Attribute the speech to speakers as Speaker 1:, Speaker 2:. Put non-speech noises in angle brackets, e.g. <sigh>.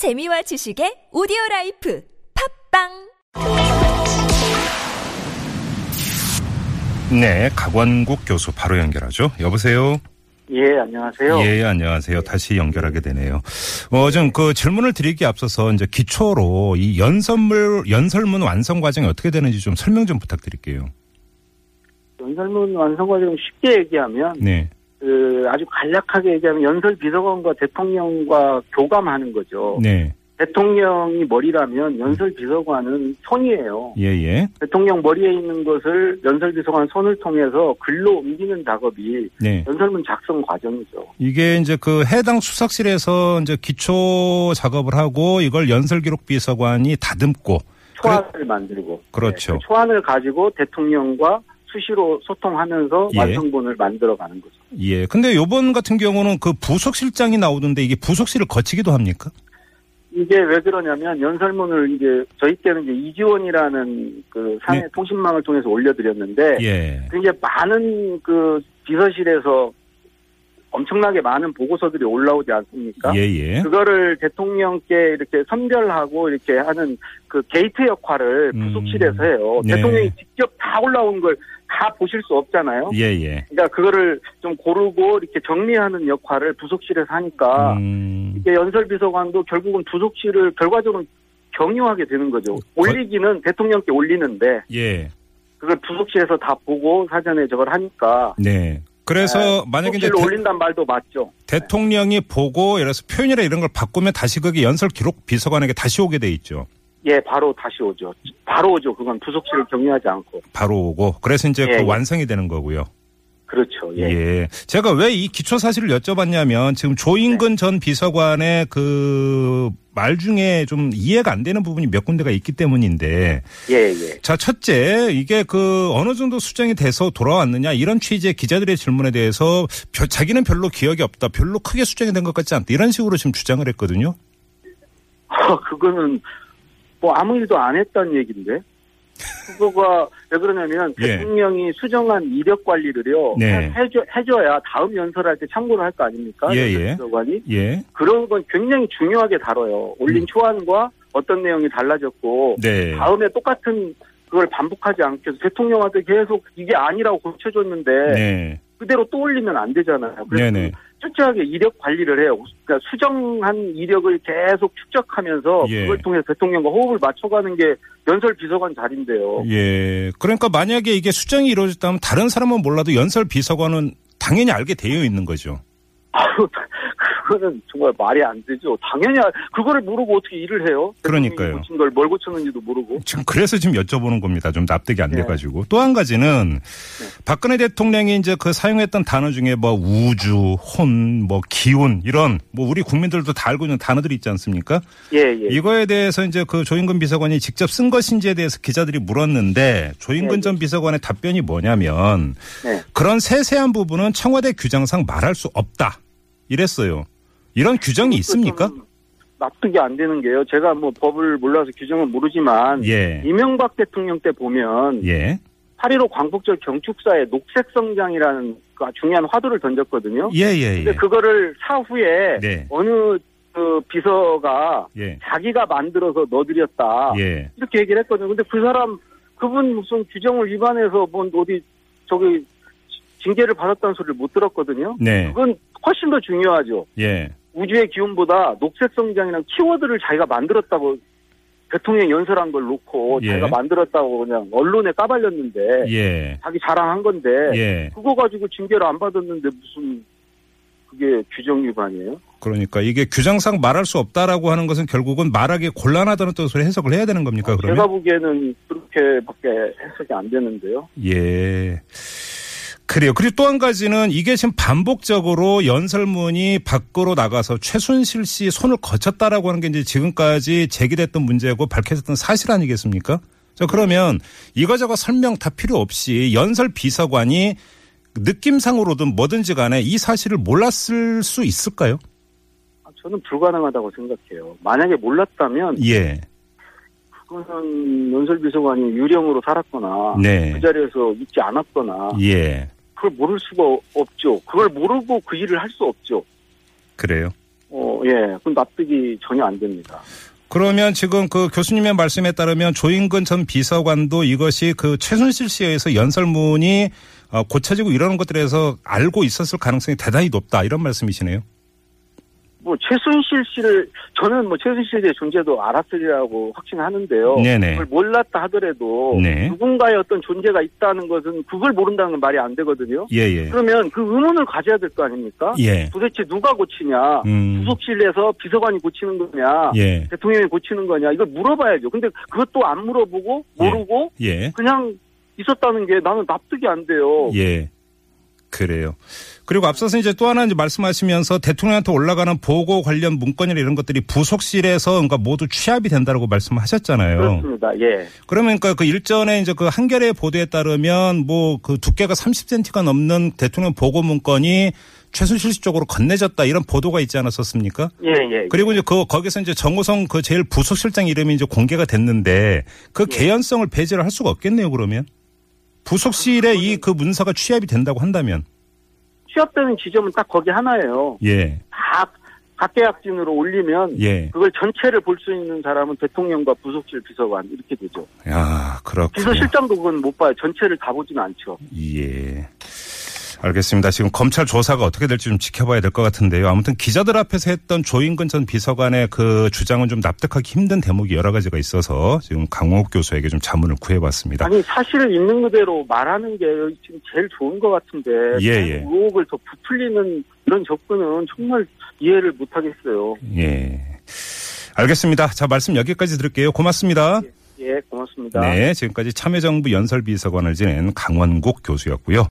Speaker 1: 재미와 지식의 오디오 life 팟빵
Speaker 2: 네, 강원국 교수 바로 연결하죠. 여보세요.
Speaker 3: 예, 안녕하세요.
Speaker 2: 예, 안녕하세요. 다시 연결하게 되네요. 어, 좀 그 질문을 드리기 앞서서 이제 기초로 이 연설문 연설문 완성 과정이 어떻게 되는지 좀 설명 좀 부탁드릴게요.
Speaker 3: 연설문 완성 과정 쉽게 얘기하면
Speaker 2: 네.
Speaker 3: 그 아주 간략하게 얘기하면 연설 비서관과 대통령과 교감하는 거죠.
Speaker 2: 네.
Speaker 3: 대통령이 머리라면 연설 비서관은 손이에요.
Speaker 2: 예, 예.
Speaker 3: 대통령 머리에 있는 것을 연설 비서관 손을 통해서 글로 옮기는 작업이
Speaker 2: 네.
Speaker 3: 연설문 작성 과정이죠.
Speaker 2: 이게 이제 그 해당 수석실에서 이제 기초 작업을 하고 이걸 연설 기록 비서관이 다듬고
Speaker 3: 초안을 만들고
Speaker 2: 그렇죠.
Speaker 3: 네, 그 초안을 가지고 대통령과 수시로 소통하면서
Speaker 2: 예.
Speaker 3: 완성본을 만들어가는 거죠.
Speaker 2: 예. 근데 요번 같은 경우는 그 부속실장이 나오던데 이게 부속실을 거치기도 합니까?
Speaker 3: 이게 왜 그러냐면 연설문을 이제 저희 때는 이제 이지원이라는 그 사내
Speaker 2: 네.
Speaker 3: 통신망을 통해서 올려드렸는데
Speaker 2: 예.
Speaker 3: 그 이제 많은 그 비서실에서 엄청나게 많은 보고서들이 올라오지 않습니까?
Speaker 2: 예, 예.
Speaker 3: 그거를 대통령께 이렇게 선별하고 이렇게 하는 그 게이트 역할을
Speaker 2: 음.
Speaker 3: 부속실에서 해요.
Speaker 2: 네.
Speaker 3: 대통령이 직접 다 올라온 걸 다 보실 수 없잖아요.
Speaker 2: 예, 예.
Speaker 3: 그러니까 그거를 좀 고르고 이렇게 정리하는 역할을 부속실에서 하니까
Speaker 2: 음.
Speaker 3: 이게 연설 비서관도 결국은 부속실을 결과적으로 경유하게 되는 거죠. 올리기는 대통령께 올리는데
Speaker 2: 예.
Speaker 3: 그걸 부속실에서 다 보고 사전에 저걸 하니까
Speaker 2: 네. 그래서 만약에 이제 대,
Speaker 3: 올린단 말도 맞죠.
Speaker 2: 대통령이 보고 예를 들어서 표현이나 이런 걸 바꾸면 다시 그게 연설 기록 비서관에게 다시 오게 돼 있죠.
Speaker 3: 예, 바로 다시 오죠. 바로 오죠. 그건 부속실을 경유하지 않고.
Speaker 2: 바로 오고. 그래서 이제
Speaker 3: 예,
Speaker 2: 그
Speaker 3: 예.
Speaker 2: 완성이 되는 거고요.
Speaker 3: 그렇죠. 예.
Speaker 2: 예. 제가 왜 이 기초 사실을 여쭤봤냐면 지금
Speaker 3: 네.
Speaker 2: 조인근 전 비서관의 그 말 중에 좀 이해가 안 되는 부분이 몇 군데가 있기 때문인데
Speaker 3: 예, 예.
Speaker 2: 자, 첫째, 이게 그 어느 정도 수정이 돼서 돌아왔느냐 이런 취지의 기자들의 질문에 대해서 별- 자기는 별로 기억이 없다. 별로 크게 수정이 된 것 같지 않다. 이런 식으로 지금 주장을 했거든요.
Speaker 3: 어, <laughs> 그거는 뭐 아무 일도 안 했다는 얘기인데. 그거가 왜 그러냐면
Speaker 2: 예.
Speaker 3: 대통령이 수정한 이력 관리를요.
Speaker 2: 네.
Speaker 3: 해줘, 해줘야 다음 연설할 때 참고를 할 거 아닙니까?
Speaker 2: 예,
Speaker 3: 연설
Speaker 2: 예.
Speaker 3: 비서관이.
Speaker 2: 예.
Speaker 3: 그런 건 굉장히 중요하게 다뤄요. 올린
Speaker 2: 음.
Speaker 3: 초안과 어떤 내용이 달라졌고
Speaker 2: 네.
Speaker 3: 다음에 똑같은 그걸 반복하지 않게 해서 대통령한테 계속 이게 아니라고 고쳐줬는데
Speaker 2: 네.
Speaker 3: 그대로 또 올리면 안 되잖아요. 그래서
Speaker 2: 네네.
Speaker 3: 철저하게 이력 관리를 해요. 그러니까 수정한 이력을 계속 축적하면서
Speaker 2: 예.
Speaker 3: 그걸 통해서 대통령과 호흡을 맞춰가는 게 연설 비서관 자리인데요.
Speaker 2: 예. 그러니까 만약에 이게 수정이 이루어졌다면 다른 사람은 몰라도 연설 비서관은 당연히 알게 되어 있는 거죠.
Speaker 3: 아유, <laughs> 그거는 정말 말이 안 되죠. 당연히 알- 그거를 모르고 어떻게 일을 해요?
Speaker 2: 그러니까요.
Speaker 3: 고친 걸 뭘 고쳤는지도 모르고.
Speaker 2: 지금 그래서 지금 여쭤보는 겁니다. 좀 납득이 안
Speaker 3: 네.
Speaker 2: 돼가지고. 또 한 가지는 박근혜 대통령이 이제 그 사용했던 단어 중에 뭐 우주, 혼, 뭐 기운 이런 뭐 우리 국민들도 다 알고 있는 단어들이 있지 않습니까?
Speaker 3: 예, 예.
Speaker 2: 이거에 대해서 이제 그 조인근 비서관이 직접 쓴 것인지에 대해서 기자들이 물었는데 조인근
Speaker 3: 네.
Speaker 2: 전 비서관의 답변이 뭐냐면
Speaker 3: 네.
Speaker 2: 그런 세세한 부분은 청와대 규정상 말할 수 없다. 이랬어요. 이런 규정이 있습니까?
Speaker 3: 좀 납득이 안 되는 게요. 제가 뭐 법을 몰라서 규정은 모르지만
Speaker 2: 예.
Speaker 3: 이명박 대통령 때 보면
Speaker 2: 예.
Speaker 3: 8.15 광복절 경축사에 녹색 성장이라는 그 중요한 화두를 던졌거든요.
Speaker 2: 예, 예,
Speaker 3: 근데
Speaker 2: 예.
Speaker 3: 그거를 사후에
Speaker 2: 네.
Speaker 3: 어느 그 비서가
Speaker 2: 예.
Speaker 3: 자기가 만들어서 넣어드렸다
Speaker 2: 예.
Speaker 3: 이렇게 얘기를 했거든요. 근데 그 사람 그분 무슨 규정을 위반해서 뭔 어디 저기 징계를 받았다는 소리를 못 들었거든요.
Speaker 2: 네.
Speaker 3: 그건 훨씬 더 중요하죠.
Speaker 2: 예.
Speaker 3: 우주의 기운보다 녹색 성장이랑 키워드를 자기가 만들었다고 대통령 연설한 걸 놓고
Speaker 2: 예.
Speaker 3: 자기가 만들었다고 그냥 언론에 까발렸는데
Speaker 2: 예.
Speaker 3: 자기 자랑한 건데
Speaker 2: 예.
Speaker 3: 그거 가지고 징계를 안 받았는데 무슨 그게 규정 위반이에요?
Speaker 2: 그러니까 이게 규정상 말할 수 없다라고 하는 것은 결국은 말하기 곤란하다는 뜻으로 해석을 해야 되는 겁니까,
Speaker 3: 제가
Speaker 2: 그러면?
Speaker 3: 보기에는 그렇게밖에 해석이 안 되는데요.
Speaker 2: 예. 그래요. 그리고 또 한 가지는 이게 지금 반복적으로 연설문이 밖으로 나가서 최순실 씨 손을 거쳤다라고 하는 게 이제 지금까지 제기됐던 문제고 밝혀졌던 사실 아니겠습니까? 자, 그러면 이거저거 설명 다 필요 없이 연설 비서관이 느낌상으로든 뭐든지 간에 이 사실을 몰랐을 수 있을까요?
Speaker 3: 아, 저는 불가능하다고 생각해요. 만약에 몰랐다면
Speaker 2: 예.
Speaker 3: 그거는 연설 비서관이 유령으로 살았거나
Speaker 2: 네.
Speaker 3: 그 자리에서 있지 않았거나
Speaker 2: 예.
Speaker 3: 그걸 모를 수가 없죠. 그걸 모르고 그 일을 할 수 없죠.
Speaker 2: 그래요.
Speaker 3: 어, 예, 그 납득이 전혀 안 됩니다.
Speaker 2: 그러면 지금 그 교수님의 말씀에 따르면 조인근 전 비서관도 이것이 그 최순실 씨에 의해서 연설문이 어, 고쳐지고 이러는 것들에서 알고 있었을 가능성이 대단히 높다 이런 말씀이시네요.
Speaker 3: 뭐 최순실 씨를 저는 뭐 최순실 씨의 존재도 알았으리라고 확신하는데요.
Speaker 2: 네네.
Speaker 3: 그걸 몰랐다 하더라도
Speaker 2: 네.
Speaker 3: 누군가의 어떤 존재가 있다는 것은 그걸 모른다는 건 말이 안 되거든요.
Speaker 2: 예예.
Speaker 3: 그러면 그 의문을 가져야 될 거 아닙니까?
Speaker 2: 예.
Speaker 3: 도대체 누가 고치냐?
Speaker 2: 음.
Speaker 3: 부속실에서 비서관이 고치는 거냐?
Speaker 2: 예.
Speaker 3: 대통령이 고치는 거냐? 이걸 물어봐야죠. 근데 그것도 안 물어보고
Speaker 2: 예.
Speaker 3: 모르고
Speaker 2: 예.
Speaker 3: 그냥 있었다는 게 나는 납득이 안 돼요.
Speaker 2: 예. 그래요. 그리고 앞서서 이제 또 하나 이제 말씀하시면서 대통령한테 올라가는 보고 관련 문건이나 이런 것들이 부속실에서 그러니까 모두 취합이 된다라고 말씀하셨잖아요.
Speaker 3: 그렇습니다. 예.
Speaker 2: 그러면 그러니까 그 일전에 이제 그 한겨레 보도에 따르면 뭐 그 두께가 30cm가 넘는 대통령 보고 문건이 최순실 씨 쪽으로 건네졌다 이런 보도가 있지 않았었습니까?
Speaker 3: 예, 예.
Speaker 2: 그리고 이제 그 거기서 이제 정호성 그 제일 부속실장 이름이 이제 공개가 됐는데 그
Speaker 3: 예.
Speaker 2: 개연성을 배제를 할 수가 없겠네요. 그러면 부속실에 이 그 문서가 취합이 된다고 한다면
Speaker 3: 취업되는 지점은 딱 거기 하나예요.
Speaker 2: 예,
Speaker 3: 다 각계약진으로 올리면
Speaker 2: 예.
Speaker 3: 그걸 전체를 볼 수 있는 사람은 대통령과 부속실 비서관 이렇게 되죠.
Speaker 2: 야 그렇군요.
Speaker 3: 비서실장도 그건 못 봐요. 전체를 다 보지는 않죠.
Speaker 2: 예. 알겠습니다. 지금 검찰 조사가 어떻게 될지 좀 지켜봐야 될 것 같은데요. 아무튼 기자들 앞에서 했던 조인근 전 비서관의 그 주장은 좀 납득하기 힘든 대목이 여러 가지가 있어서 지금 강홍욱 교수에게 좀 자문을 구해봤습니다.
Speaker 3: 아니 사실을 있는 그대로 말하는 게 지금 제일 좋은 것 같은데
Speaker 2: 예, 예.
Speaker 3: 의혹을 더 부풀리는 이런 접근은 정말 이해를 못 하겠어요.
Speaker 2: 예. 알겠습니다. 자, 말씀 여기까지 드릴게요. 고맙습니다.
Speaker 3: 예, 고맙습니다.
Speaker 2: 네. 지금까지 참여정부 연설비서관을 지낸 강원국 교수였고요.